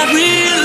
Is real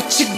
But you